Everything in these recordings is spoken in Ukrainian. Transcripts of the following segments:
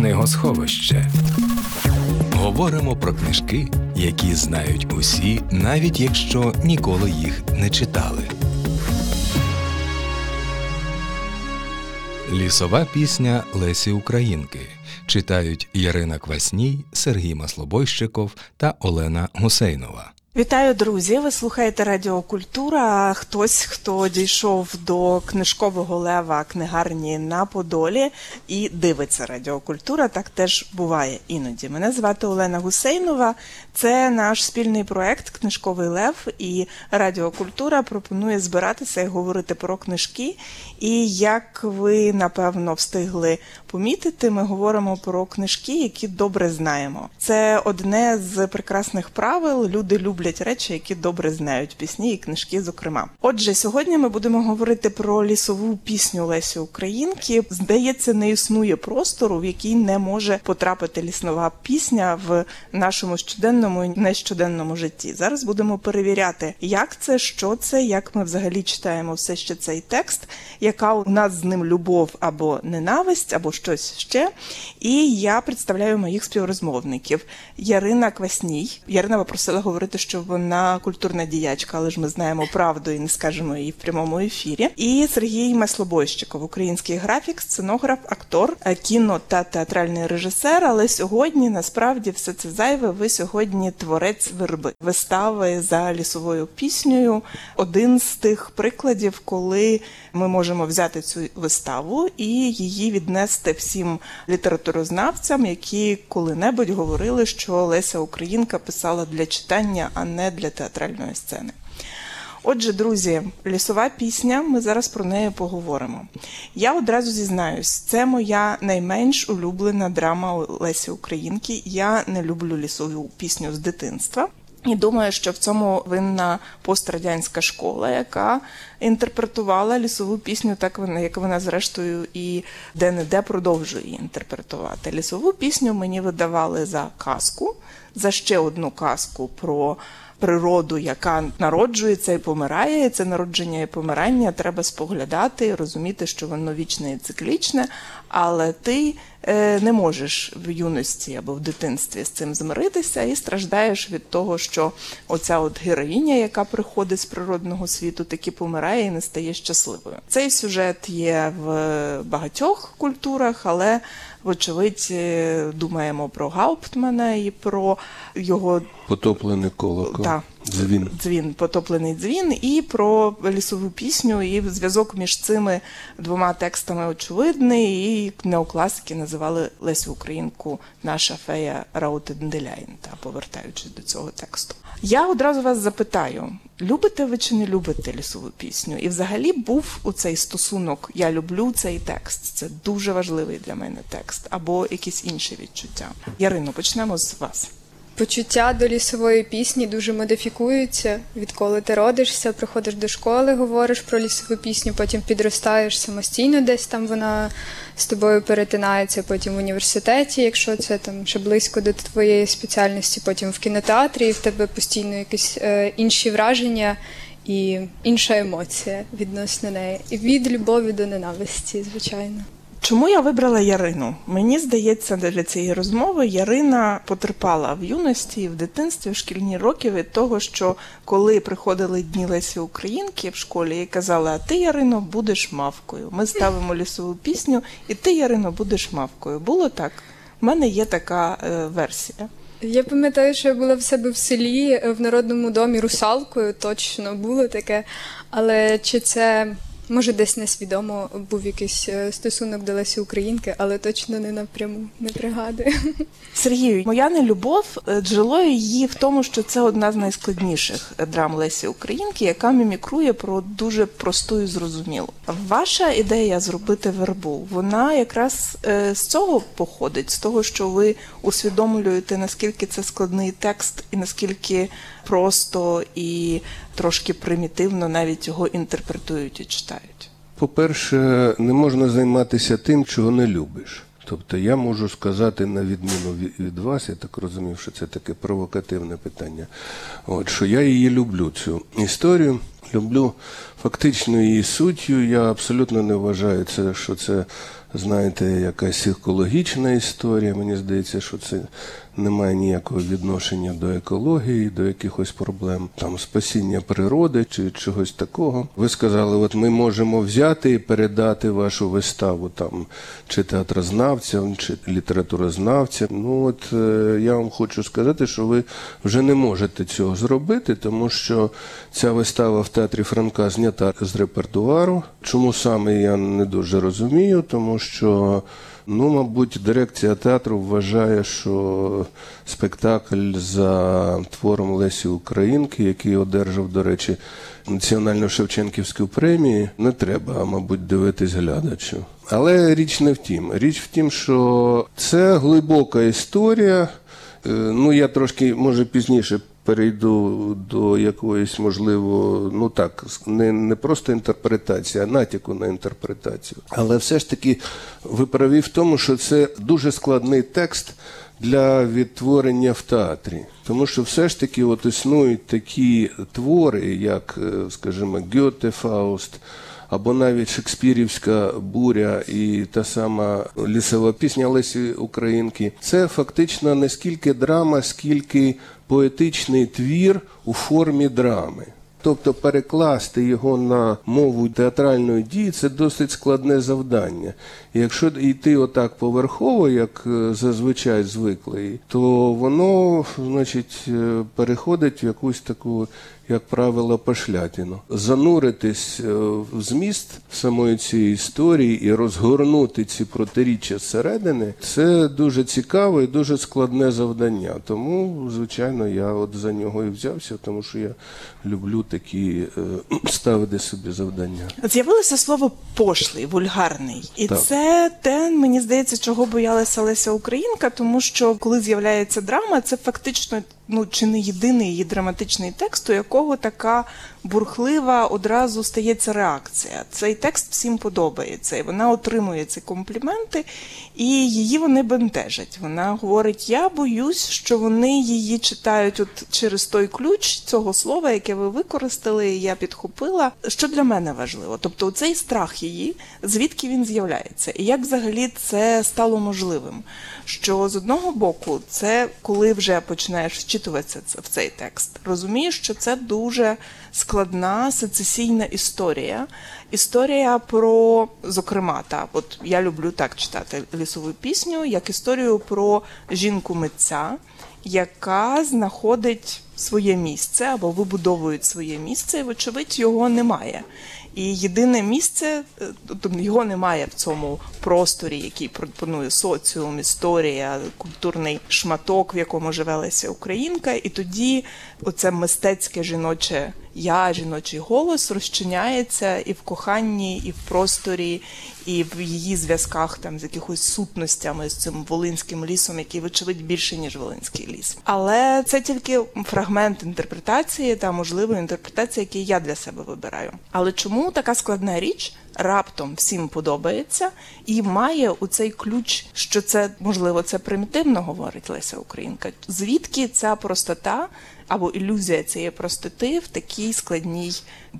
Книгосховище. Говоримо про книжки, які знають усі, навіть якщо ніколи їх не читали. Лісова пісня Лесі Українки читають Ярина Квасній, Сергій Маслобойщиков та Олена Гусейнова. Вітаю, друзі! Ви слухаєте Радіо Культура. Хтось, хто дійшов до книжкового лева книгарні на Подолі і дивиться Радіо Культура, так теж буває іноді. Мене звати Олена Гусейнова. Це наш спільний проект Книжковий Лев і Радіо Культура пропонує збиратися і говорити про книжки. І як ви напевно встигли помітити, ми говоримо про книжки, які добре знаємо. Це одне з прекрасних правил. Люди люблять речі, які добре знають пісні і книжки. Зокрема, отже, сьогодні ми будемо говорити про лісову пісню Лесі Українки. Здається, не існує простору, в який не може потрапити ліснова пісня в нашому щоденному і нещоденному житті. Зараз будемо перевіряти, як це, що це, як ми взагалі читаємо все ще цей текст, яка у нас з ним любов або ненависть, або щось ще. І я представляю моїх співрозмовників. Ярина Квасній. Ярина попросила говорити, що вона культурна діячка, але ж ми знаємо правду і не скажемо її в прямому ефірі. І Сергій Маслобойщиков, український графік, сценограф, актор, кіно та театральний режисер. Але сьогодні насправді все це зайве. Ви сьогодні творець верби вистави за лісовою піснею. Один з тих прикладів, коли ми можемо взяти цю виставу і її віднести всім літературознавцям, які коли-небудь говорили, що Леся Українка писала для читання, а не для театральної сцени. Отже, друзі, лісова пісня, ми зараз про неї поговоримо. Я одразу зізнаюсь, це моя найменш улюблена драма Лесі Українки. Я не люблю лісову пісню з дитинства. І думаю, що в цьому винна пострадянська школа, яка інтерпретувала лісову пісню, так вона, як вона зрештою і де-не-де продовжує інтерпретувати. Лісову пісню мені видавали за казку, за ще одну казку про природу, яка народжується і помирає. І Це народження і помирання треба споглядати і розуміти, що воно вічне і циклічне, але ти е, не можеш в юності або в дитинстві з цим змиритися і страждаєш від того, що оця от героїня, яка приходить з природного світу, таки помирає і не стає щасливою. Цей сюжет є в багатьох культурах, але вочевидь е, думаємо про Гауптмана і про його потоплене колокол. Так. Дзвін. Дзвін, потоплений дзвін, і про лісову пісню, і зв'язок між цими двома текстами очевидний. І неокласики називали Лесю Українку наша фея Раутенделяйн, та повертаючись до цього тексту. Я одразу вас запитаю: любите ви чи не любите лісову пісню? І взагалі був у цей стосунок Я люблю цей текст. Це дуже важливий для мене текст, або якісь інші відчуття. Ярино, почнемо з вас. Почуття до лісової пісні дуже модифікуються. Відколи ти родишся, приходиш до школи, говориш про лісову пісню, потім підростаєш самостійно, десь там вона з тобою перетинається, потім в університеті, якщо це там ще близько до твоєї спеціальності, потім в кінотеатрі, і в тебе постійно якісь е, інші враження і інша емоція відносно неї. І від любові до ненависті, звичайно. Чому я вибрала Ярину? Мені здається, для цієї розмови Ярина потерпала в юності, в дитинстві, в шкільні роки від того, що коли приходили дні Лесі Українки в школі і казали, а ти, Ярино, будеш мавкою. Ми ставимо лісову пісню, і ти, Ярино, будеш мавкою. Було так? У мене є така е, версія. Я пам'ятаю, що я була в себе в селі в народному домі русалкою, точно було таке. Але чи це Може, десь несвідомо був якийсь е, стосунок до Лесі Українки, але точно не напряму не пригадую. Сергію, моя нелюбов е, джерело її в тому, що це одна з найскладніших драм Лесі Українки, яка мімікрує про дуже просту і зрозумілу. Ваша ідея зробити вербу, вона якраз е, з цього походить, з того, що ви усвідомлюєте наскільки це складний текст, і наскільки просто і трошки примітивно навіть його інтерпретують і читають. По-перше, не можна займатися тим, чого не любиш. Тобто я можу сказати, на відміну від вас, я так розумів, що це таке провокативне питання. От що я її люблю, цю історію. Люблю фактично її суттю. Я абсолютно не вважаю це, що це знаєте, якась психологічна історія. Мені здається, що це не має ніякого відношення до екології, до якихось проблем, там спасіння природи чи чогось такого. Ви сказали, от ми можемо взяти і передати вашу виставу там чи театрознавцям, чи літературознавцям. Ну от е, я вам хочу сказати, що ви вже не можете цього зробити, тому що ця вистава в театрі Франка знята з репертуару. Чому саме я не дуже розумію, тому що. Ну, мабуть, дирекція театру вважає, що спектакль за твором Лесі Українки, який одержав, до речі, національну Шевченківську премію, не треба, мабуть, дивитись глядачу. Але річ не в тім. Річ в тім, що це глибока історія. Е, Ну, я трошки, може, пізніше перейду до якоїсь, можливо, ну так, не, не просто інтерпретації, а натяку на інтерпретацію. Але все ж таки ви праві в тому, що це дуже складний текст для відтворення в театрі. Тому що все ж таки от існують такі твори, як, е, скажімо, Гьоте Фауст, або навіть Шекспірівська буря і та сама лісова пісня Лесі Українки. Це фактично не скільки драма, скільки поетичний твір у формі драми. Тобто перекласти його на мову театральної дії це досить складне завдання. Якщо йти отак поверхово, як е, зазвичай звикли, то воно, значить, е, переходить в якусь таку, як правило, пошлятину. Зануритись е, в зміст самої цієї історії і розгорнути ці протиріччя зсередини, це дуже цікаве і дуже складне завдання. Тому, звичайно, я от за нього і взявся, тому що я люблю такі е, ставити собі завдання. З'явилося слово пошлий, вульгарний, і Так. це те, мені здається, чого боялася Леся Українка, тому що коли з'являється драма, це фактично ну чи не єдиний її драматичний текст, у якого така бурхлива одразу стається реакція. Цей текст всім подобається, і вона отримує ці компліменти, і її вони бентежать. Вона говорить: я боюсь, що вони її читають от через той ключ цього слова, яке ви використали, і я підхопила. Що для мене важливо? Тобто, цей страх її, звідки він з'являється, і як взагалі це стало можливим? Що з одного боку, це коли вже починаєш вчитуватися в цей текст, розумієш, що це дуже складна сецесійна історія. Історія про, зокрема, та от я люблю так читати лісову пісню, як історію про жінку митця, яка знаходить своє місце або вибудовує своє місце, і, вочевидь, його немає. І єдине місце, е, тобто його немає в цьому просторі, який пропонує соціум, історія, культурний шматок, в якому живе Леся Українка. І тоді оце мистецьке жіноче я, жіночий голос розчиняється і в коханні, і в просторі, і в її зв'язках там з якихось сутностями з цим волинським лісом, який вочевидь більше ніж волинський ліс. Але це тільки фрагмент інтерпретації та можливої інтерпретації, який я для себе вибираю. Але чому така складна річ? Раптом всім подобається і має у цей ключ, що це можливо це примітивно говорить Леся Українка. Звідки ця простота або ілюзія цієї простоти в такій складній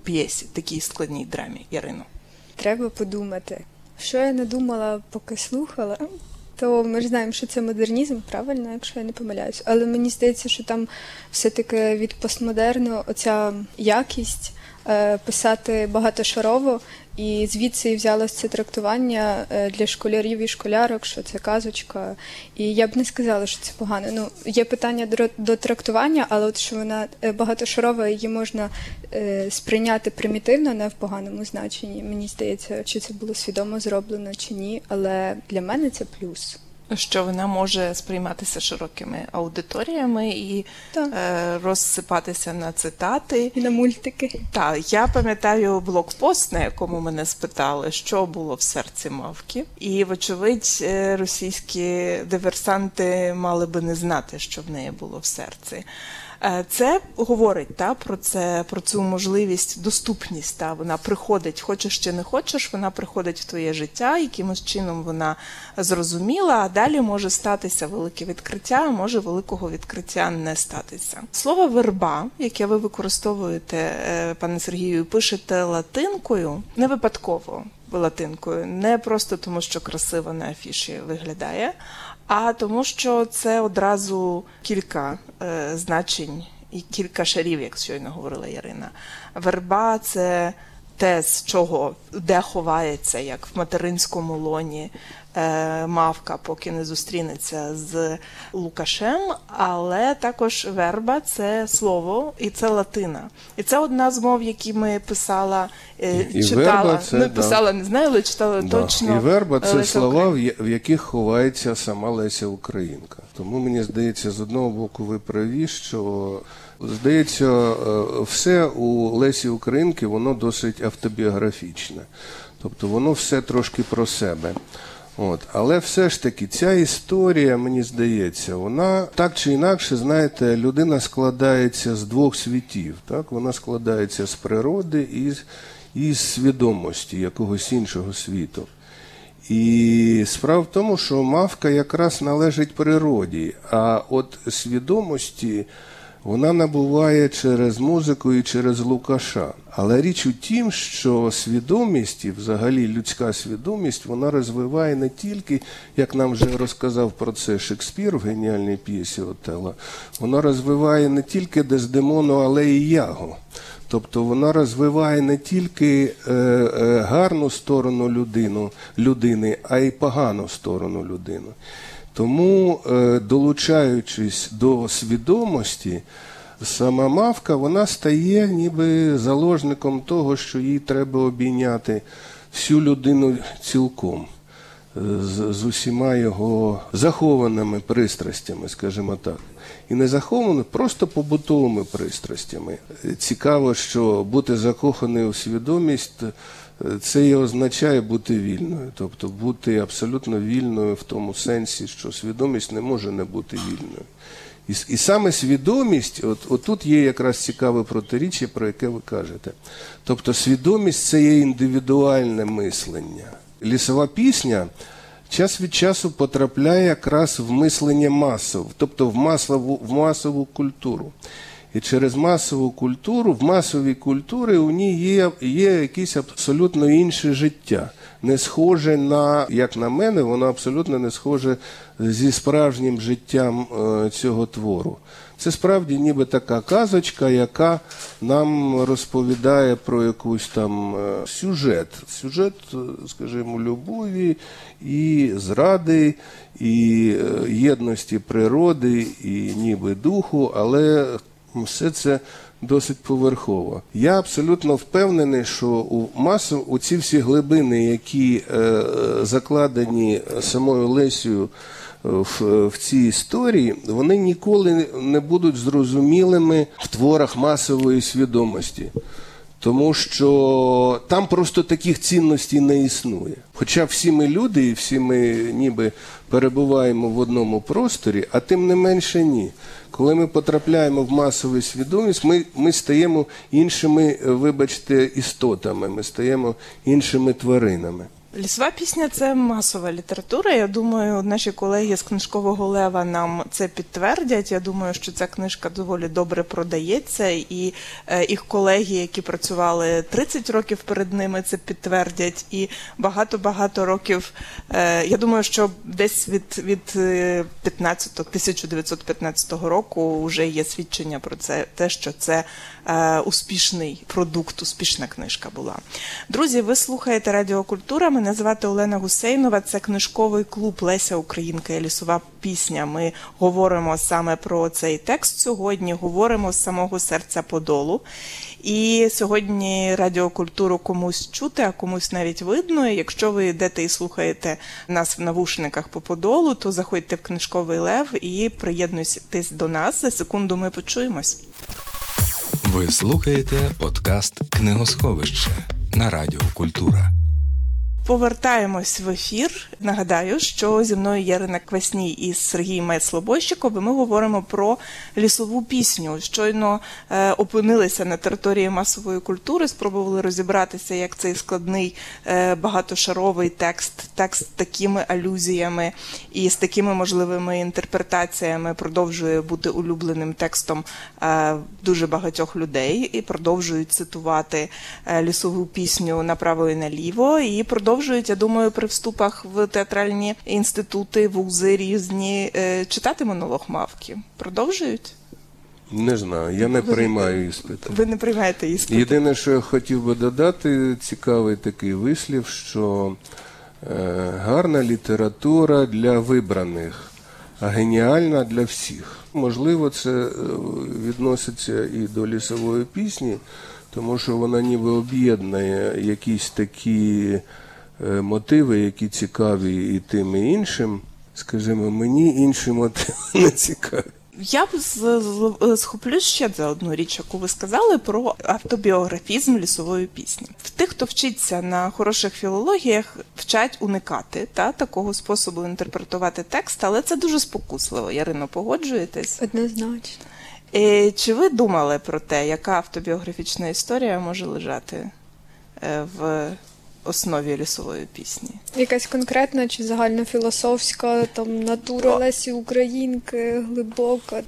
п'єсі, такій складній драмі, Ярино? Треба подумати. Що я не думала, поки слухала, то ми ж знаємо, що це модернізм, правильно, якщо я не помиляюсь. Але мені здається, що там все-таки від постмодерну оця якість писати багатошарово, і звідси і взялось це трактування е, для школярів і школярок, що це казочка. І я б не сказала, що це погано. Ну, є питання до, до трактування, але от що вона е, багатошарова, її можна е, сприйняти примітивно, не в поганому значенні. Мені здається, чи це було свідомо зроблено чи ні, але для мене це плюс. Що вона може сприйматися широкими аудиторіями і Так. е, розсипатися на цитати. На мультики. Так, я пам'ятаю блокпост, на якому мене спитали, що було в серці мавки, і вочевидь, е, російські диверсанти мали би не знати, що в неї було в серці. Е, Це говорить та про це, про цю можливість, доступність. Та вона приходить, хочеш чи не хочеш, вона приходить в твоє життя, якимось чином вона зрозуміла, а далі може статися велике відкриття, а може великого відкриття не статися. Слово верба, яке ви використовуєте, е, пане Сергію, пишете латинкою, не випадково. латинкою. Не просто тому, що красиво на афіші виглядає, а тому, що це одразу кілька е, значень і кілька шарів, як щойно говорила Ярина. Верба це те, з чого де ховається, як в материнському лоні мавка, поки не зустрінеться з Лукашем, але також верба це слово і це латина. І це одна з мов, які ми писала, е, І читала. верба це, ну, да. писала, не знаю, але читала Да. точно. І верба це Леся слова, Українка. в яких ховається сама Леся Українка. Тому мені здається, з одного боку, ви праві, що здається, е, все у Лесі Українки воно досить автобіографічне. Тобто воно все трошки про себе. От. Але все ж таки, ця історія, мені здається, вона так чи інакше, знаєте, людина складається з двох світів. Так? Вона складається з природи і з, і з свідомості якогось іншого світу. І справа в тому, що мавка якраз належить природі, а от свідомості вона набуває через музику і через Лукаша. Але річ у тім, що свідомість і взагалі людська свідомість вона розвиває не тільки, як нам вже розказав про це Шекспір в геніальній п'єсі Отела, вона розвиває не тільки Дездемону, але й Ягу. Тобто вона розвиває не тільки е, е, гарну сторону людину, людини, а й погану сторону людини. Тому, е, долучаючись до свідомості, сама мавка вона стає ніби заложником того, що їй треба обійняти всю людину цілком. е, З, з усіма його захованими пристрастями, скажімо так. І не захованими, просто побутовими пристрастями. Цікаво, що бути закоханий у свідомість це і означає бути вільною, тобто бути абсолютно вільною в тому сенсі, що свідомість не може не бути вільною. І, і саме свідомість, от, отут є якраз цікаве протиріччя, про яке ви кажете. Тобто свідомість це є індивідуальне мислення. Лісова пісня час від часу потрапляє якраз в мислення масов, тобто в масову, в масову культуру. І через масову культуру, в масовій культурі у ній є, є якесь абсолютно інше життя. Не схоже на, як на мене, воно абсолютно не схоже зі справжнім життям е, цього твору. Це справді ніби така казочка, яка нам розповідає про якусь там е, сюжет. Сюжет, е, скажімо, любові і зради, і єдності природи, і ніби духу, але все це досить поверхово. Я абсолютно впевнений, що у масу у ці всі глибини, які е, закладені самою Лесією в, в цій історії, вони ніколи не будуть зрозумілими в творах масової свідомості. Тому що там просто таких цінностей не існує. Хоча всі ми люди, і всі ми ніби перебуваємо в одному просторі, а тим не менше ні. Коли ми потрапляємо в масову свідомість, ми, ми стаємо іншими, е, вибачте, істотами, ми стаємо іншими тваринами. Лісова пісня це масова література. Я думаю, наші колеги з книжкового лева нам це підтвердять. Я думаю, що ця книжка доволі добре продається, і е, їх колеги, які працювали 30 років перед ними, це підтвердять. І багато-багато років. Е, я думаю, що десь від, від е, 15 1915 року вже є свідчення про це, те, що це е, успішний продукт, успішна книжка була. Друзі, ви слухаєте Радіокультура. Мене звати Олена Гусейнова. Це книжковий клуб Леся Українка і лісова пісня. Ми говоримо саме про цей текст сьогодні. Говоримо з самого серця Подолу. І сьогодні радіокультуру комусь чути, а комусь навіть видно. Якщо ви йдете і слухаєте нас в навушниках по Подолу, то заходьте в книжковий лев і приєднуйтесь до нас. За секунду ми почуємось. Ви слухаєте подкаст Книгосховище на Радіо Культура. Повертаємось в ефір. Нагадаю, що зі мною є Ірина Квасній і Сергій Меслобойщиков, і ми говоримо про лісову пісню. Щойно е, опинилися на території масової культури, спробували розібратися, як цей складний е, багатошаровий текст, текст з такими алюзіями і з такими можливими інтерпретаціями продовжує бути улюбленим текстом е, дуже багатьох людей і продовжують цитувати е, лісову пісню направо і наліво. І продовжують, я думаю, при вступах в театральні інститути, вузи різні е, читати монолог мавки. Продовжують? Не знаю, я не приймаю іспити. Ви не приймаєте іспит? Єдине, що я хотів би додати, цікавий такий вислів, що е, гарна література для вибраних, а геніальна для всіх. Можливо, це е, відноситься і до лісової пісні, тому що вона ніби об'єднує якісь такі мотиви, які цікаві і тим, і іншим. Скажімо, мені інші мотиви не цікаві. Я б схоплюсь ще за одну річ, яку ви сказали про автобіографізм лісової пісні. В тих, хто вчиться на хороших філологіях, вчать уникати та такого способу інтерпретувати текст, але це дуже спокусливо. Ярино, погоджуєтесь? Однозначно. Е, Чи ви думали про те, яка автобіографічна історія може лежати е, в основі лісової пісні? Якась конкретна чи загальнофілософська там натура Лесі Українки, глибока.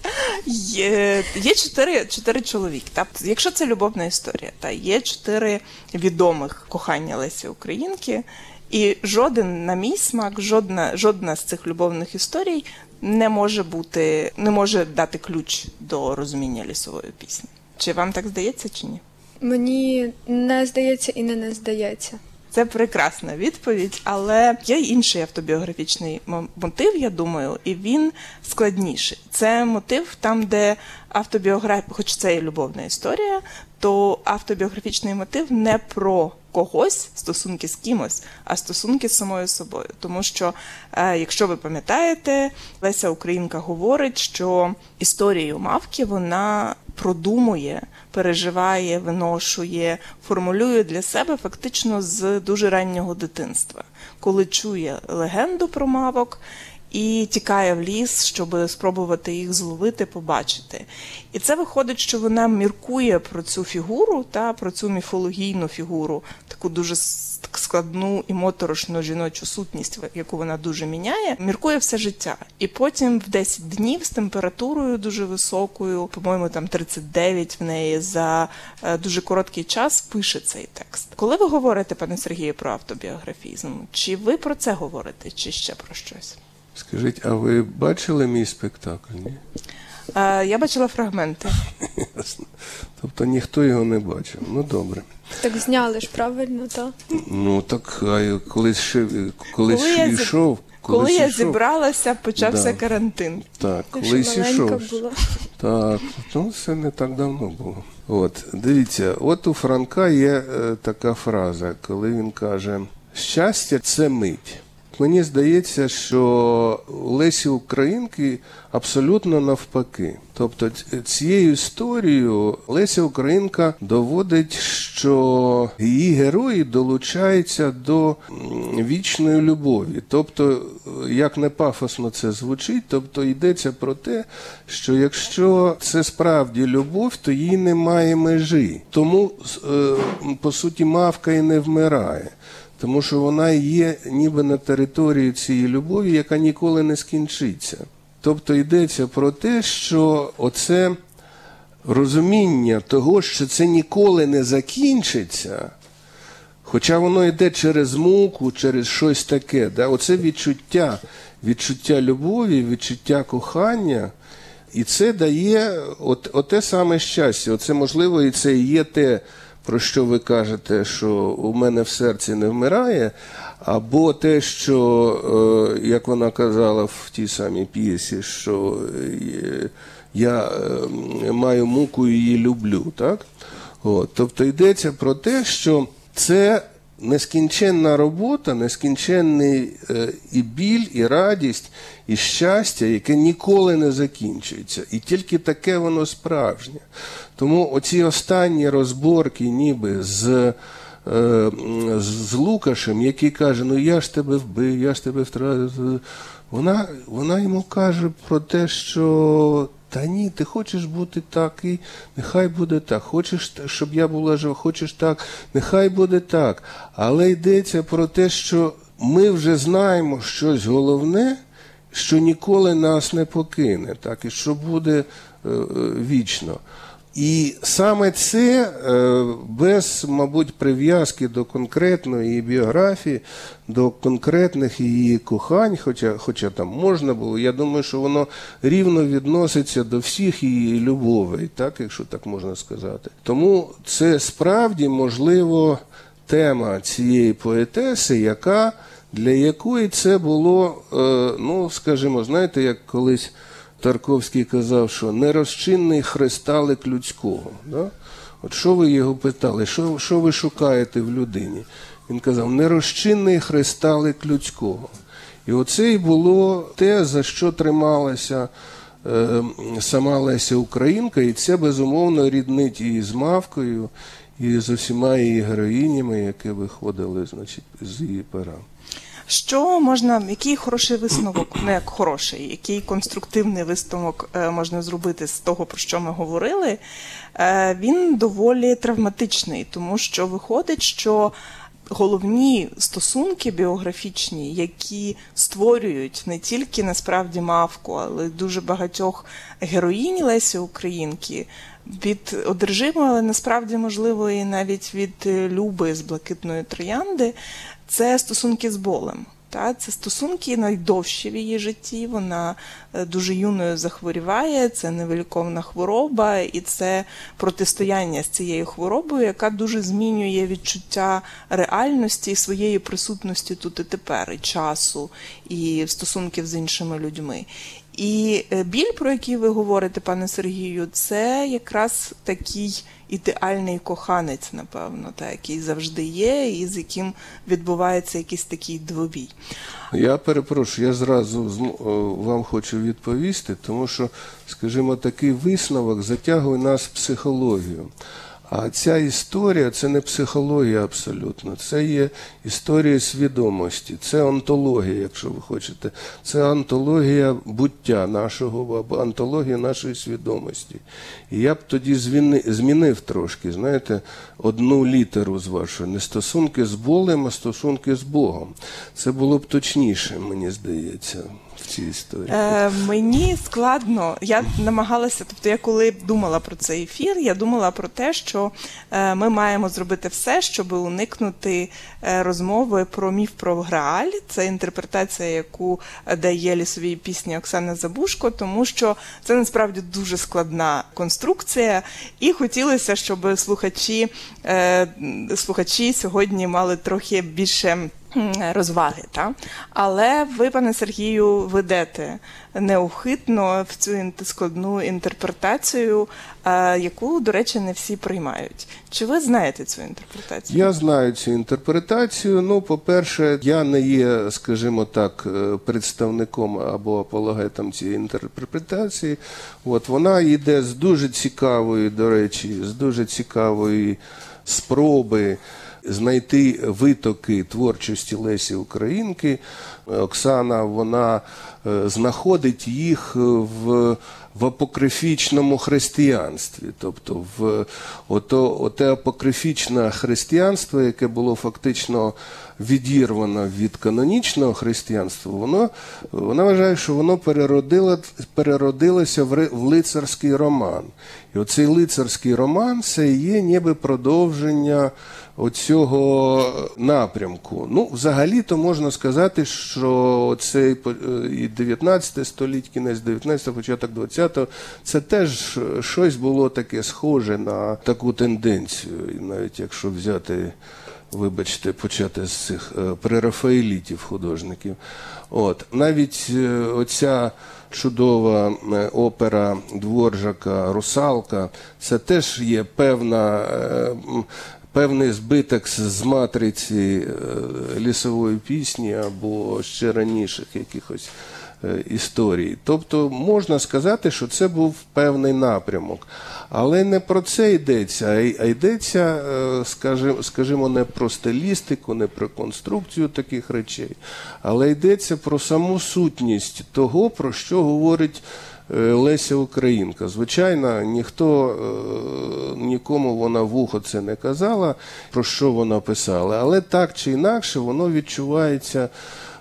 Є, є чотири, чотири чоловіки. Та якщо це любовна історія, та є чотири відомих кохання Лесі Українки, і жоден, на мій смак, жодна, жодна з цих любовних історій не може бути, не може дати ключ до розуміння лісової пісні. Чи вам так здається, чи ні? Мені не здається і не не здається. Це прекрасна відповідь, але є інший автобіографічний мо- мотив, я думаю, і він складніший. Це мотив там, де автобіографія, хоч це і любовна історія, то автобіографічний мотив не про когось, стосунки з кимось, а стосунки з самою собою. Тому що, е, якщо ви пам'ятаєте, Леся Українка говорить, що історію мавки вона продумує, переживає, виношує, формулює для себе фактично з дуже раннього дитинства, коли чує легенду про мавок. І тікає в ліс, щоб спробувати їх зловити, побачити. І це виходить, що вона міркує про цю фігуру та про цю міфологійну фігуру, таку дуже складну і моторошну жіночу сутність, яку вона дуже міняє, міркує все життя. І потім в 10 днів з температурою дуже високою, по-моєму, там 39 в неї за е, дуже короткий час пише цей текст. Коли ви говорите, пане Сергію, про автобіографізм, чи ви про це говорите, чи ще про щось? Скажіть, а ви бачили мій спектакль? Ні? Е, я бачила фрагменти. Ясно. Тобто ніхто його не бачив. Ну добре. Так зняли ж правильно, так? Ну так, а колись ще колись Коли я зі- йшов. Коли я йшов, зібралася, почався Да. карантин. Так, колись маленька ішов. була. Так, ну це не так давно було. От, дивіться, от у Франка є е, така фраза, коли він каже: щастя це мить. Мені здається, що Лесі Українки абсолютно навпаки. Тобто цією історією Леся Українка доводить, що її герої долучаються до вічної любові. Тобто, е, як не пафосно це звучить, тобто йдеться про те, що якщо це справді любов, то їй немає межі. Тому, е, по суті, мавка і не вмирає. Тому що вона є ніби на території цієї любові, яка ніколи не скінчиться. Тобто йдеться про те, що оце розуміння того, що це ніколи не закінчиться, хоча воно йде через муку, через щось таке. Да? Оце відчуття, відчуття любові, відчуття кохання. І це дає от, оте саме щастя. Оце можливо, і це і є те, про що ви кажете, що у мене в серці не вмирає, або те, що, е, як вона казала в тій самій п'єсі, що е, я е, маю муку і її люблю. Так? От, тобто йдеться про те, що це нескінченна робота, нескінченний е, і біль, і радість, і щастя, яке ніколи не закінчується. І тільки таке воно справжнє. Тому оці останні розборки, ніби з е, з Лукашем, який каже: Ну я ж тебе вбив, я ж тебе втратив. Вона, вона йому каже про те, що та ні, ти хочеш бути так, і нехай буде так. Хочеш, щоб я була жива, хочеш так, нехай буде так. Але йдеться про те, що ми вже знаємо щось головне, що ніколи нас не покине, так, і що буде е, е, вічно. І саме це е, без, мабуть, прив'язки до конкретної її біографії, до конкретних її кохань, хоча, хоча там можна було, я думаю, що воно рівно відноситься до всіх її любовей, так, якщо так можна сказати. Тому це справді можливо тема цієї поетеси, яка для якої це було, е, ну скажімо, знаєте, як колись. Тарковський казав, що нерозчинний христалик людського. Да? От що ви його питали, що, що ви шукаєте в людині? Він казав, нерозчинний христалик людського. І оце і було те, за що трималася е, сама Леся Українка, і це безумовно ріднить і з Мавкою, і з усіма її героїнями, які виходили значить, з її пера. Що можна, який хороший висновок, не як хороший, який конструктивний висновок е, можна зробити з того, про що ми говорили? Е, він доволі травматичний, тому що виходить, що головні стосунки біографічні, які створюють не тільки насправді мавку, але й дуже багатьох героїнь Лесі Українки. Від одержимої, але насправді можливо і навіть від е, Люби з блакитної троянди, це стосунки з болем. Та, це стосунки найдовші в її житті. Вона е, дуже юною захворіває, це невиліковна хвороба, і це протистояння з цією хворобою, яка дуже змінює відчуття реальності своєї присутності тут і тепер, і часу, і стосунків з іншими людьми. І е, біль, про який ви говорите, пане Сергію, це якраз такий ідеальний коханець, напевно, та, який завжди є, і з яким відбувається якийсь такий двобій. Я перепрошую, я зразу е, вам хочу відповісти, тому що, скажімо, такий висновок затягує нас психологію. А ця історія це не психологія абсолютно, це є історія свідомості, це онтологія, якщо ви хочете. Це антологія буття нашого або антологія нашої свідомості. І я б тоді змінив трошки, знаєте, одну літеру з вашої. Не стосунки з болем, а стосунки з Богом. Це було б точніше, мені здається, в цій історії. Е, мені складно. Я намагалася, тобто я коли думала про цей ефір, я думала про те, що е, ми маємо зробити все, щоб уникнути е, розмови про міф про Грааль. Це інтерпретація, яку е, дає лісовій пісні Оксана Забушко, тому що це насправді дуже складна конструкція, і хотілося, щоб слухачі, слухачі сьогодні мали трохи більше розваги. Та? Але ви, пане Сергію, ведете неухитно в цю складну інтерпретацію, е, яку, до речі, не всі приймають. Чи ви знаєте цю інтерпретацію? Я знаю цю інтерпретацію. Ну, по-перше, я не є, скажімо так, е, представником або апологетом цієї інтерпретації. От вона йде з дуже цікавої, до речі, з дуже цікавої спроби. Знайти витоки творчості Лесі Українки. Оксана вона е, знаходить їх в, в апокрифічному християнстві. Тобто в ото, оте апокрифічне християнство, яке було фактично відірвано від канонічного християнства, воно, вона вважає, що воно переродило, переродилося в, в лицарський роман. І оцей лицарський роман це є ніби продовження оцього напрямку. Ну, взагалі-то можна сказати, що цей е, і 19 століття, кінець 19 початок 20-го, це теж щось було таке схоже на таку тенденцію. І навіть якщо взяти вибачте, почати з цих е, прерафаелітів художників. От навіть е, оця чудова опера Дворжака Русалка, це теж є певна. Певний збиток з- матриці е, лісової пісні або ще раніших якихось е, історій. Тобто можна сказати, що це був певний напрямок. Але не про це йдеться, а йдеться, е, скажімо, не про стилістику, не про конструкцію таких речей, але йдеться про саму сутність того, про що говорить Леся Українка. Звичайно, ніхто е, нікому вона в ухо це не казала, про що вона писала, але так чи інакше воно відчувається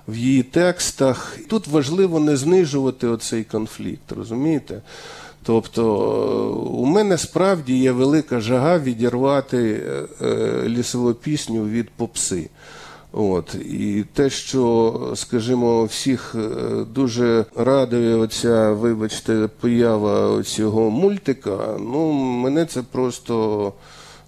в її текстах. Тут важливо не знижувати оцей конфлікт, розумієте? Тобто е, у мене справді є велика жага відірвати е, е, лісову пісню від попси. От і те, що, скажімо, всіх е, дуже радує оця, вибачте, поява цього мультика, ну мене це просто.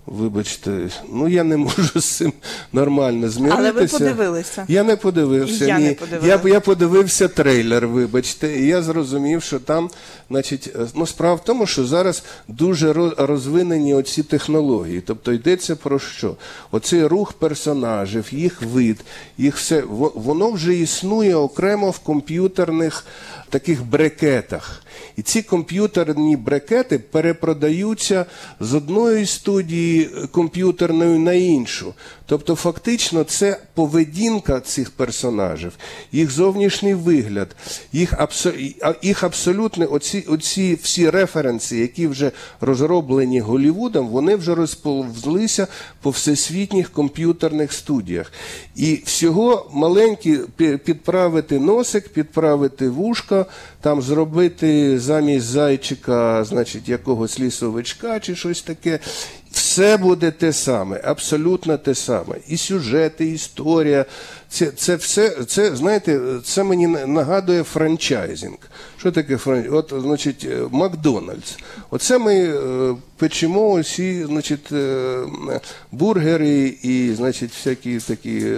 Вибачте, ну я не можу з цим нормально зміритися. Але ви подивилися. Я не подивився. І я ні. не. Я, я подивився трейлер, вибачте, і я зрозумів, що там, значить, е, ну справа в тому, що зараз дуже розвинені оці технології. Тобто йдеться про що? Оцей рух персонажів, їх вид, їх все воно вже існує окремо в комп'ютерних таких брекетах. І ці комп'ютерні брекети перепродаються з одної студії комп'ютерної на іншу. Тобто, фактично, це поведінка цих персонажів, їх зовнішній вигляд, їх, абсо- їх абсолютно оці, оці всі референси, які вже розроблені Голлівудом, вони вже розповзлися по всесвітніх комп'ютерних студіях. І всього маленькі підправити носик, підправити вушко, там зробити замість зайчика, значить, якогось лісовичка чи щось таке. Все буде те саме, абсолютно те саме. І сюжети, і історія. Це, це все, це, знаєте, це мені нагадує франчайзинг. Що таке франчайзинг? От, значить, е, Макдональдс. Оце ми е, печемо усі, значить, е, бургери і, значить, всякі такі.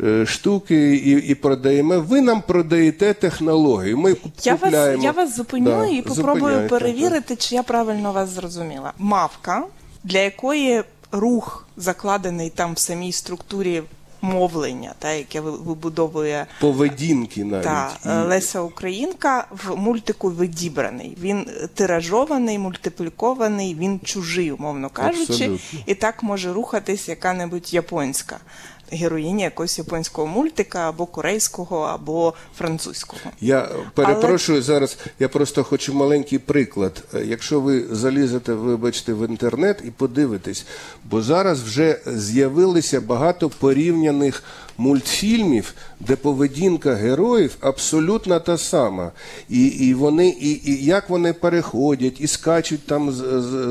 Е, е, Штуки і, і продаємо. Ви нам продаєте технологію. Ми Я вас, купляємо. я вас зупиню Да, і попробую перевірити, чи я правильно вас зрозуміла. Мавка, для якої рух закладений там в самій структурі мовлення, та, яке вибудовує Поведінки навіть. та, е, Леся Українка в мультику відібраний. Він тиражований, мультиплікований, він чужий, умовно кажучи, Абсолютно. і так може рухатись яка-небудь японська героїня якогось японського мультика, або корейського, або французького. Я перепрошую зараз. Я просто хочу маленький приклад. Якщо ви залізете, вибачте, в інтернет і подивитесь, бо зараз вже з'явилися багато порівняних мультфільмів, де поведінка героїв абсолютно та сама. І, і вони, і, і як вони переходять, і скачуть там з,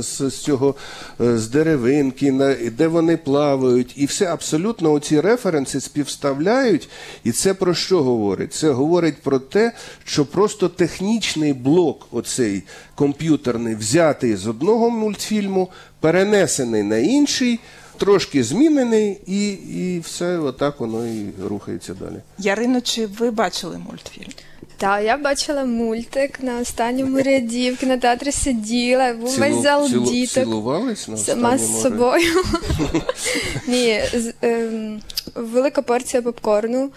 з, з, цього е, з деревинки, на, де вони плавають, і все абсолютно оці референси співставляють. І це про що говорить? Це говорить про те, що просто технічний блок, оцей комп'ютерний, взятий з одного мультфільму, перенесений на інший. Трошки змінений, і, і все отак воно і рухається далі. Ярино, чи ви бачили мультфільм? Так, я бачила мультик на останньому ряді, в кінотеатрі сиділа, був Цілу- весь зал цілу- діток. Цілувались на Сама з собою. Ні, з- ем, велика порція попкорну,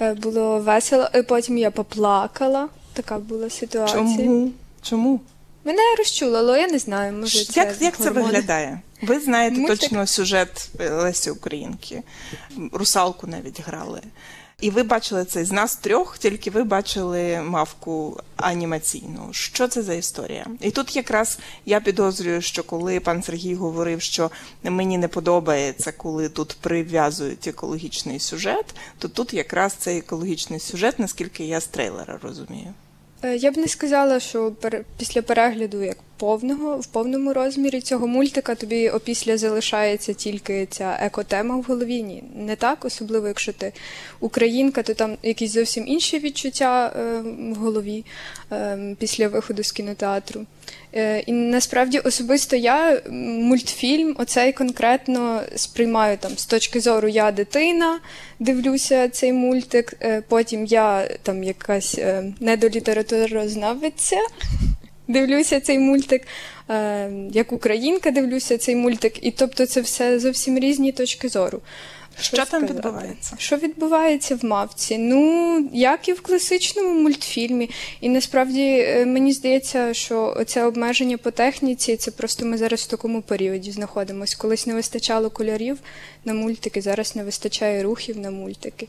е, було весело, і потім я поплакала. Така була ситуація. Чому? Чому? Мене розчулило, я не знаю, може це як, як це виглядає? Ви знаєте Мультик? точно сюжет Лесі Українки. Русалку навіть грали. І ви бачили це з нас трьох, тільки ви бачили мавку анімаційну. Що це за історія? І тут якраз я підозрюю, що коли пан Сергій говорив, що мені не подобається, коли тут прив'язують екологічний сюжет, то тут якраз цей екологічний сюжет, наскільки я з трейлера розумію. Е, Я б не сказала, що після перегляду як повного в повному розмірі цього мультика тобі опісля залишається тільки ця екотема в голові. Ні, не так, особливо якщо ти українка, то там якісь зовсім інші відчуття е, в голові е, після виходу з кінотеатру. Е, і насправді особисто я мультфільм оцей конкретно сприймаю там з точки зору я дитина, дивлюся цей мультик. е, потім я там якась е, недолітературознавиця. Дивлюся цей мультик, е, як українка дивлюся цей мультик, і тобто це все зовсім різні точки зору. Що там сказати? відбувається? Що відбувається в мавці? Ну, як і в класичному мультфільмі. І насправді е, мені здається, що це обмеження по техніці це просто ми зараз в такому періоді знаходимося. Колись не вистачало кольорів на мультики, зараз не вистачає рухів на мультики.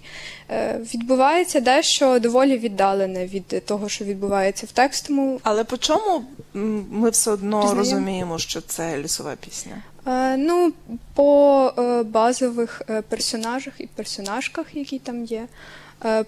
Е, Відбувається дещо доволі віддалене від того, що відбувається в текстовому Але по чому ми все одно Пізнаємо? розуміємо, що це лісова пісня? Е, Ну, по е, базових е, персонажах і персонажках, які там є,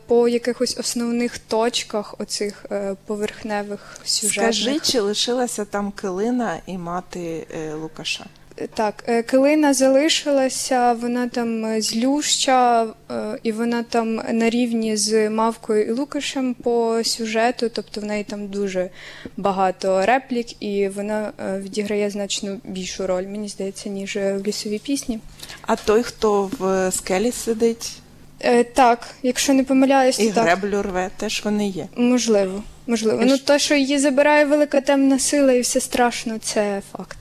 по якихось основних точках оцих поверхневих сюжетних. Скажи, чи лишилася там Килина і мати Лукаша? Так, е, Килина залишилася, вона там е, злюща, е, і вона там на рівні з Мавкою і Лукашем по сюжету, тобто в неї там дуже багато реплік, і вона відіграє значно більшу роль, мені здається, ніж в лісовій пісні. А той, хто в скелі сидить Е, так, якщо не помиляюсь, і то так. греблю рве, теж вони є. Можливо, можливо. І Ну, те, що її забирає велика темна сила і все страшно, це факт.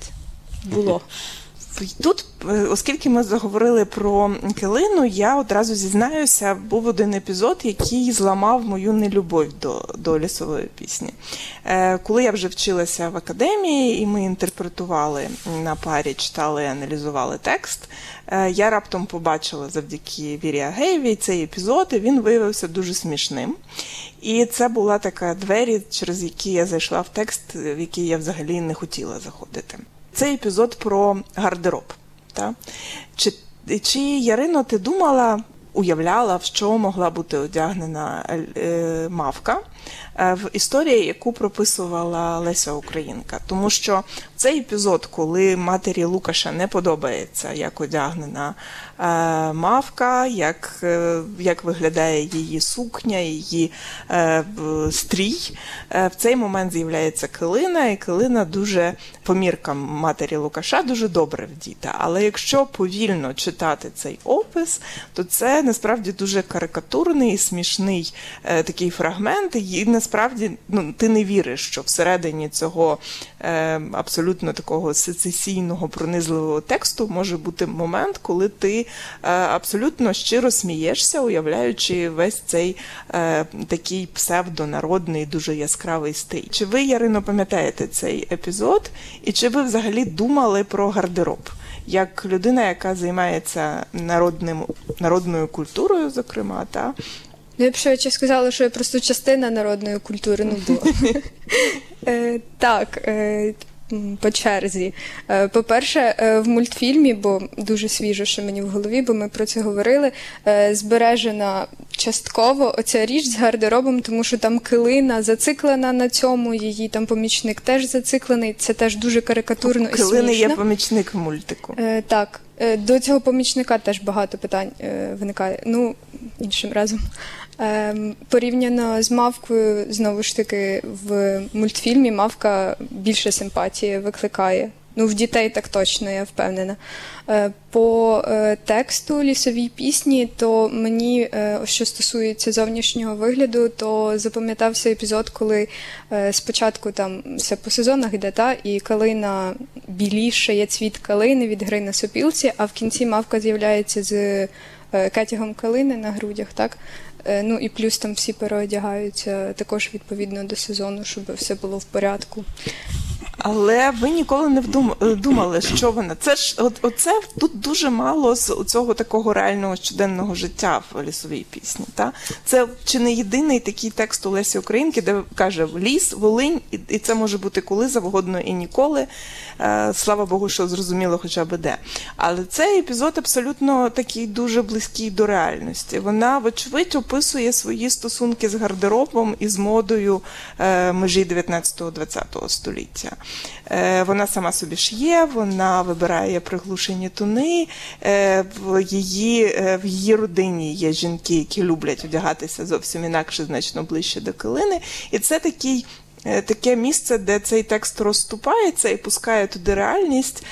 Було. Тут, е, оскільки ми заговорили про Килину, я одразу зізнаюся, був один епізод, який зламав мою нелюбов до, до лісової пісні. Е, коли я вже вчилася в академії, і ми інтерпретували на парі, читали аналізували текст, е, я раптом побачила завдяки Вірі Агеєвій цей епізод, і він виявився дуже смішним. І це була така двері, через які я зайшла в текст, в який я взагалі не хотіла заходити. Цей епізод про гардероб. Та? Чи, чи Ярино, ти думала, уявляла, в що могла бути одягнена е, мавка в історії, яку прописувала Леся Українка? Тому що цей епізод, коли матері Лукаша не подобається, як одягнена е, мавка, як, е, як виглядає її сукня, її е, стрій, е, в цей момент з'являється Килина, і Килина дуже по міркам матері Лукаша дуже добре вдіта. Але якщо повільно читати цей опис, то це насправді дуже карикатурний смішний е, такий фрагмент, і насправді ну, ти не віриш, що всередині цього е, абсолютно такого сецесійного пронизливого тексту може бути момент, коли ти е, абсолютно щиро смієшся, уявляючи весь цей е, такий псевдонародний, дуже яскравий стиль. Чи ви, Ярино, пам'ятаєте цей епізод? І чи ви взагалі думали про гардероб? Як людина, яка займається народним, народною культурою, зокрема, та Ну, я б швидше сказала, що я просто частина народної культури ну була. Е, Так, е, по черзі. Е, По-перше, в мультфільмі, бо дуже свіжо, що мені в голові, бо ми про це говорили. Збережена частково оця річ з гардеробом, тому що там килина зациклена на цьому, її там помічник теж зациклений. Це теж дуже карикатурно і Килини смішно. є помічник в мультику. Так, до цього помічника теж багато питань виникає. Ну, іншим разом. Е, порівняно з мавкою, знову ж таки, в мультфільмі мавка більше симпатії викликає. Ну, в дітей так точно, я впевнена. Е, По е, тексту лісовій пісні, то мені, е, що стосується зовнішнього вигляду, то запам'ятався епізод, коли спочатку там все по сезонах йде, та, і калина біліше, є цвіт калини від гри на сопілці, а в кінці мавка з'являється з кетягом калини на грудях, так? Е, Ну і плюс там всі переодягаються також відповідно до сезону, щоб все було в порядку. Але ви ніколи не е, думали, що вона. Це ж от оце тут дуже мало з цього такого реального щоденного життя в лісовій пісні. Та це чи не єдиний такий текст у Лесі Українки, де каже ліс, Волинь, і, і це може бути коли завгодно і ніколи. Е, слава Богу, що зрозуміло, хоча б де. Але цей епізод абсолютно такий дуже близький до реальності. Вона, вочевидь, описує свої стосунки з гардеробом і з модою е, межі 19-20 століття. Е, вона сама собі шиє, вона вибирає приглушені тони. Е, в, її, е, в її родині є жінки, які люблять одягатися зовсім інакше, значно ближче до килини. І це такий. Таке місце, де цей текст розступається і пускає туди реальність,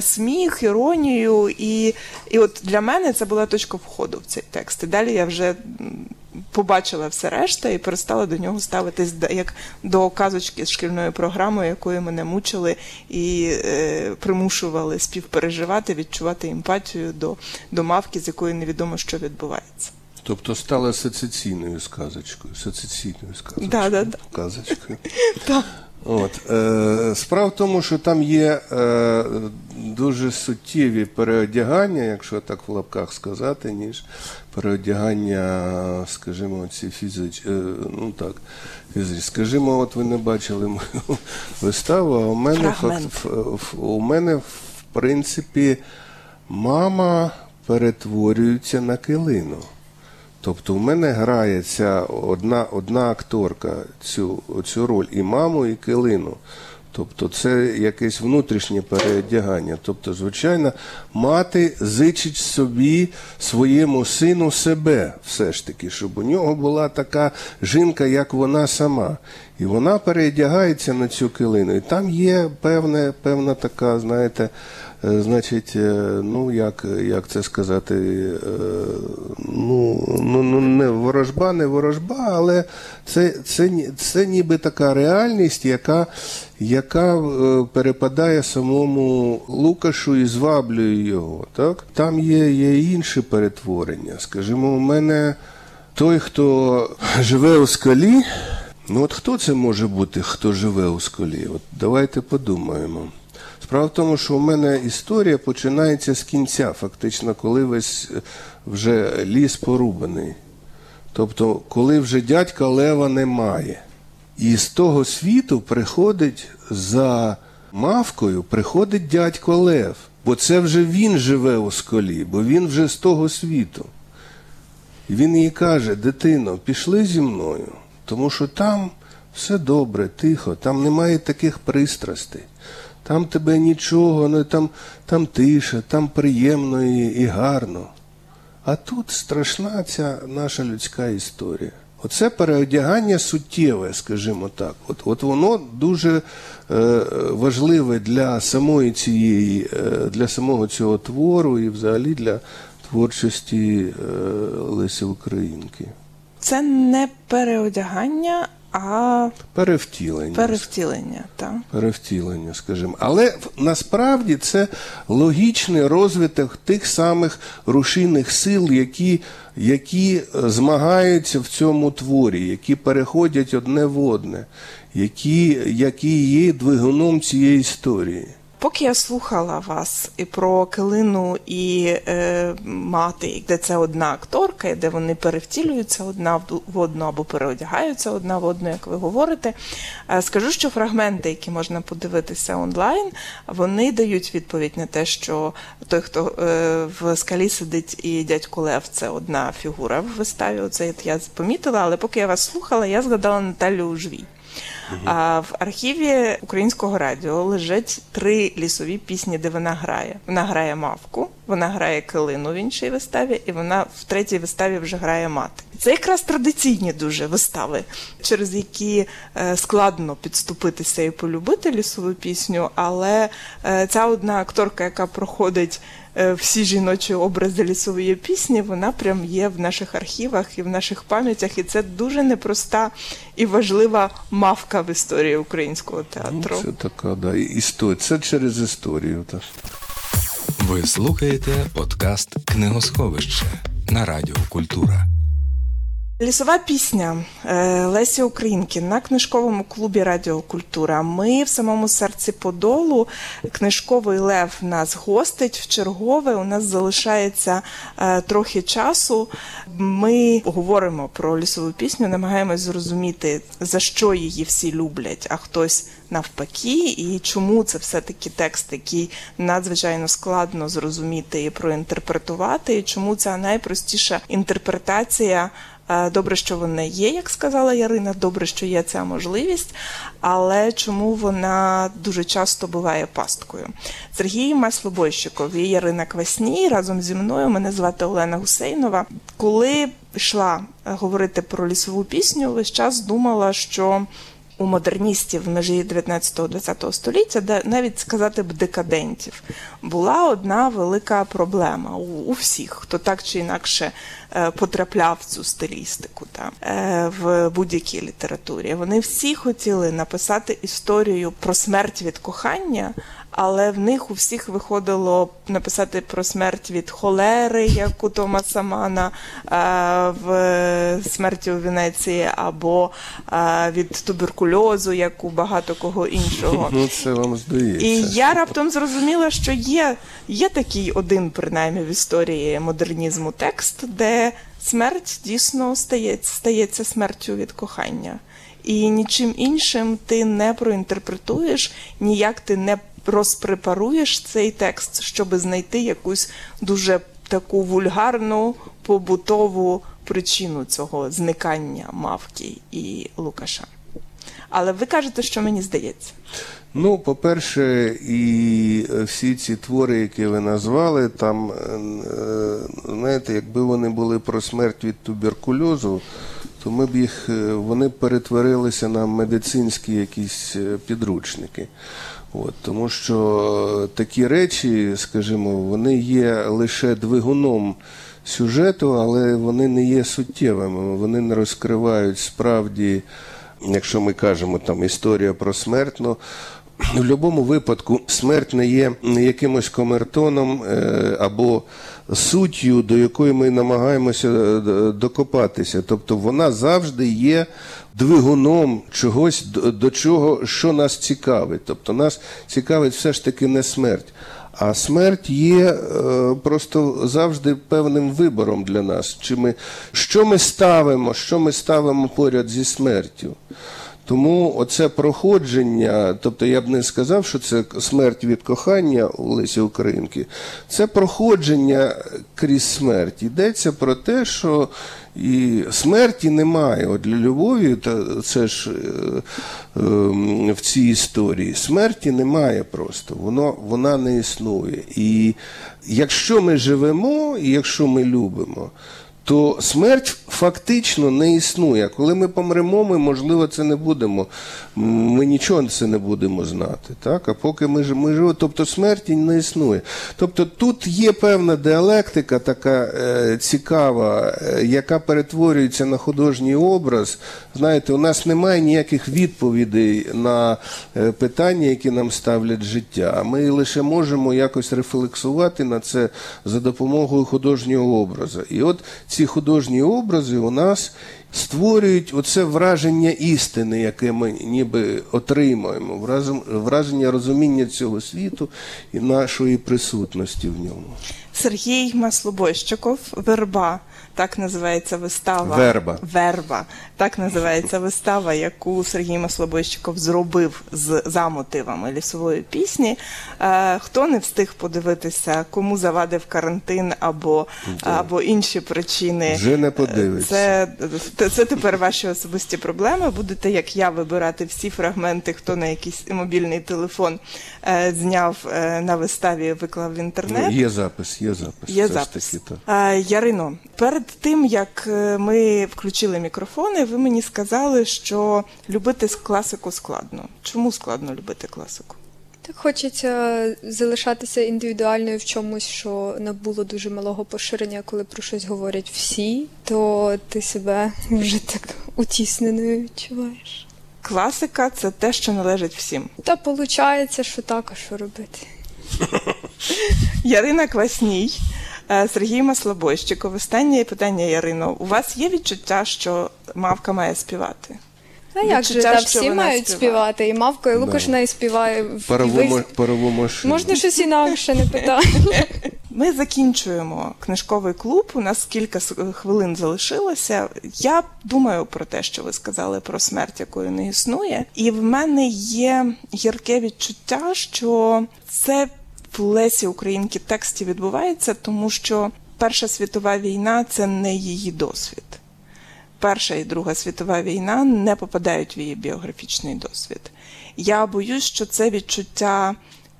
сміх, іронію. І, і от для мене це була точка входу в цей текст. І далі я вже побачила все решта і перестала до нього ставитись як до казочки з шкільною програмою, якою мене мучили і е, примушували співпереживати, відчувати емпатію до, до мавки, з якою невідомо, що відбувається. Тобто стала сецесійною сказочкою. Сецесійною сказочкою. Да, да, да. Казочкою. От, е, справа в тому, що там є е, дуже суттєві переодягання, якщо так в лапках сказати, ніж переодягання, скажімо, ці фізич, е, ну так, фізич. Скажімо, от ви не бачили мою виставу, а у мене, факт, в- в- у мене в принципі мама перетворюється на килину. Тобто в мене грає ця одна, одна акторка цю, цю роль і маму, і килину. Тобто це якесь внутрішнє переодягання. Тобто, звичайно, мати зичить собі своєму сину себе, все ж таки, щоб у нього була така жінка, як вона сама. І вона переодягається на цю килину. І там є певне, певна така, знаєте, значить, е, ну як, як це сказати, е, ну, ну, ну не ворожба, не ворожба, але це, це, це ніби така реальність, яка, яка е, перепадає самому Лукашу і зваблює його. Так? Там є, є інші перетворення. Скажімо, у мене той, хто живе у скалі, ну от хто це може бути, хто живе у скалі? От давайте подумаємо. Справа в тому, що у мене історія починається з кінця, фактично, коли весь е, вже ліс порубаний. Тобто, коли вже дядька Лева немає. І з того світу приходить за мавкою, приходить дядько Лев. Бо це вже він живе у сколі, бо він вже з того світу. І він їй каже: дитино, пішли зі мною, тому що там все добре, тихо, там немає таких пристрастей. Там тебе нічого, ну, там, там тиша, там приємно і, і гарно. А тут страшна ця наша людська історія. Оце переодягання суттєве, скажімо так. От, от воно дуже е, важливе для самої цієї, е, для самого цього твору і взагалі для творчості е, Лесі Українки. Це не переодягання, а Перевтілення. перевтілення. Так. Перевтілення, скажімо. Але насправді це логічний розвиток тих самих рушійних сил, які, які е, змагаються в цьому творі, які переходять одне в одне, які, які є двигуном цієї історії. Поки я слухала вас і про Килину і е, мати, де це одна акторка, де вони перевтілюються одна в одну або переодягаються одна в одну, як ви говорите. е, Скажу, що фрагменти, які можна подивитися онлайн, вони дають відповідь на те, що той, хто е, в скалі сидить і дядько Лев, це одна фігура в виставі. Оце я помітила, але поки я вас слухала, я згадала Наталю Ужвій. А в архіві українського радіо лежать три лісові пісні, де вона грає. Вона грає мавку, вона грає килину в іншій виставі, і вона в третій виставі вже грає мати. Це якраз традиційні дуже вистави, через які е, складно підступитися і полюбити лісову пісню. Але е, ця одна акторка, яка проходить е, всі жіночі образи лісової пісні, вона прям є в наших архівах і в наших пам'ятях. І це дуже непроста і важлива мавка в історії українського театру. Ну, це така, да, і- історія. Це через історію. Так. Ви слухаєте подкаст Книгосховище на Радіо Культура. Лісова пісня е, Лесі Українки на книжковому клубі Радіо Культура. Ми в самому серці Подолу. Книжковий лев нас гостить в чергове. У нас залишається е, трохи часу. Ми говоримо про лісову пісню, намагаємось зрозуміти, за що її всі люблять, а хтось навпаки, і чому це все-таки текст, який надзвичайно складно зрозуміти і проінтерпретувати, і чому ця найпростіша інтерпретація. Е, Добре, що вона є, як сказала Ярина. Добре, що є ця можливість, але чому вона дуже часто буває пасткою? Сергій Маслобойщиков і Ярина Квасній разом зі мною. Мене звати Олена Гусейнова. Коли йшла е, говорити про лісову пісню, весь час думала, що у модерністів межі 19-20 століття, де навіть сказати б декадентів, була одна велика проблема у, у всіх, хто так чи інакше е, потрапляв в цю стилістику та, е, в будь-якій літературі. Вони всі хотіли написати історію про смерть від кохання. Але в них у всіх виходило написати про смерть від холери, як у Томаса Мана е, в смерті у Венеції, або е, від туберкульозу, як у багато кого іншого. Ну, це вам здається. І я раптом зрозуміла, що є, є такий один, принаймні, в історії модернізму текст, де смерть дійсно стається, стається смертю від кохання. І нічим іншим ти не проінтерпретуєш, ніяк ти не розпрепаруєш цей текст, щоб знайти якусь дуже таку вульгарну побутову причину цього зникання Мавки і Лукаша. Але ви кажете, що мені здається. Ну, по-перше, і е, всі ці твори, які ви назвали, там, е, знаєте, якби вони були про смерть від туберкульозу, то ми б їх, е, вони перетворилися на медицинські якісь е, підручники. От, тому що е, такі речі, скажімо, вони є лише двигуном сюжету, але вони не є суттєвими, вони не розкривають справді, якщо ми кажемо там історія про смерть, ну, в будь-якому випадку смерть не є якимось комертоном е, або суттю, до якої ми намагаємося е, докопатися. Тобто вона завжди є двигуном чогось, до, чого, що нас цікавить. Тобто нас цікавить все ж таки не смерть. А смерть є е, просто завжди певним вибором для нас. Чи ми, що ми ставимо, що ми ставимо поряд зі смертю. Тому оце проходження, тобто я б не сказав, що це смерть від кохання у Лесі Українки, це проходження крізь смерть. Йдеться про те, що і смерті немає. От для любові, це ж е, е, в цій історії, смерті немає просто, воно, вона не існує. І якщо ми живемо, і якщо ми любимо, то смерть фактично не існує. Коли ми помремо, ми, можливо, це не будемо. Ми нічого це не будемо знати. Так? А поки ми, ми живемо, тобто смерті не існує. Тобто тут є певна діалектика, така е, цікава, е, яка перетворюється на художній образ. Знаєте, у нас немає ніяких відповідей на е, питання, які нам ставлять життя. Ми лише можемо якось рефлексувати на це за допомогою художнього образу. І от ці художні образи у нас створюють оце враження істини, яке ми ніби отримуємо, враження розуміння цього світу і нашої присутності в ньому. Сергій Маслобойщиков, Верба, так називається вистава. Верба. Верба. Так називається вистава, яку Сергій Маслобойщиков зробив з за мотивами лісової пісні. Е, хто не встиг подивитися, кому завадив карантин або, або інші причини. Вже не подивиться. Це, це, це тепер ваші особисті проблеми. Будете, як я, вибирати всі фрагменти, хто на якийсь мобільний телефон е, зняв е, на виставі, виклав в інтернет. Є запис, є запис. Є ж запис. таки, так. Ярино, перед тим як е, ми включили мікрофони, ви мені сказали, що любити класику складно. Чому складно любити класику? Так хочеться залишатися індивідуальною в чомусь, що набуло дуже малого поширення, коли про щось говорять всі, то ти себе вже так утісненою відчуваєш. Класика це те, що належить всім. Та виходить, що так, а що робити? Ярина Квасній, е, Сергій Маслобойщиков. Останнє питання, Ярино. У вас є відчуття, що мавка має співати? А як же та всі мають співати, і Мавка, і Лукаш неї співає. в- Парову, мо- парову машину. Можна щось інакше не питати. Ми закінчуємо книжковий клуб. У нас кілька с- хвилин залишилося. Я думаю про те, що ви сказали про смерть, якої не існує. І в мене є гірке відчуття, що це в Лесі Українки тексті відбувається, тому що Перша світова війна це не її досвід. Перша і Друга світова війна не попадають в її біографічний досвід. Я боюсь, що це відчуття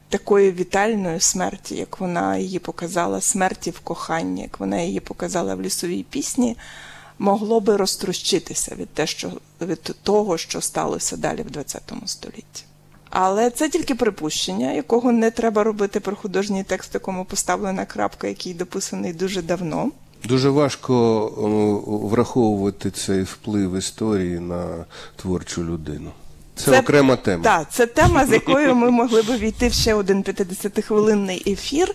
такої вітальної смерті, як вона її показала, смерті в коханні, як вона її показала в лісовій пісні, могло би розтрощитися від, те, що, від того, що сталося далі в ХХ столітті. Але це тільки припущення, якого не треба робити про художній текст, якому поставлена крапка, який дописаний дуже давно. Дуже важко враховувати цей вплив історії на творчу людину. Це, окрема тема. Так, це тема, з якою ми могли б війти в ще один 50-хвилинний ефір.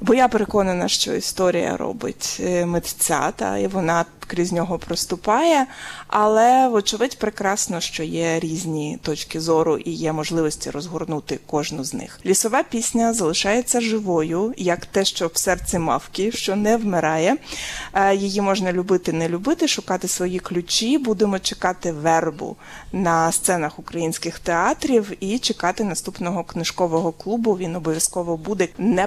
Бо я переконана, що історія робить е, митця, та і вона крізь нього проступає. Але, вочевидь, прекрасно, що є різні точки зору і є можливості розгорнути кожну з них. Лісова пісня залишається живою, як те, що в серці мавки, що не вмирає. Е, Її можна любити, не любити, шукати свої ключі. Будемо чекати вербу на сценах українських театрів і чекати наступного книжкового клубу. Він обов'язково буде. Не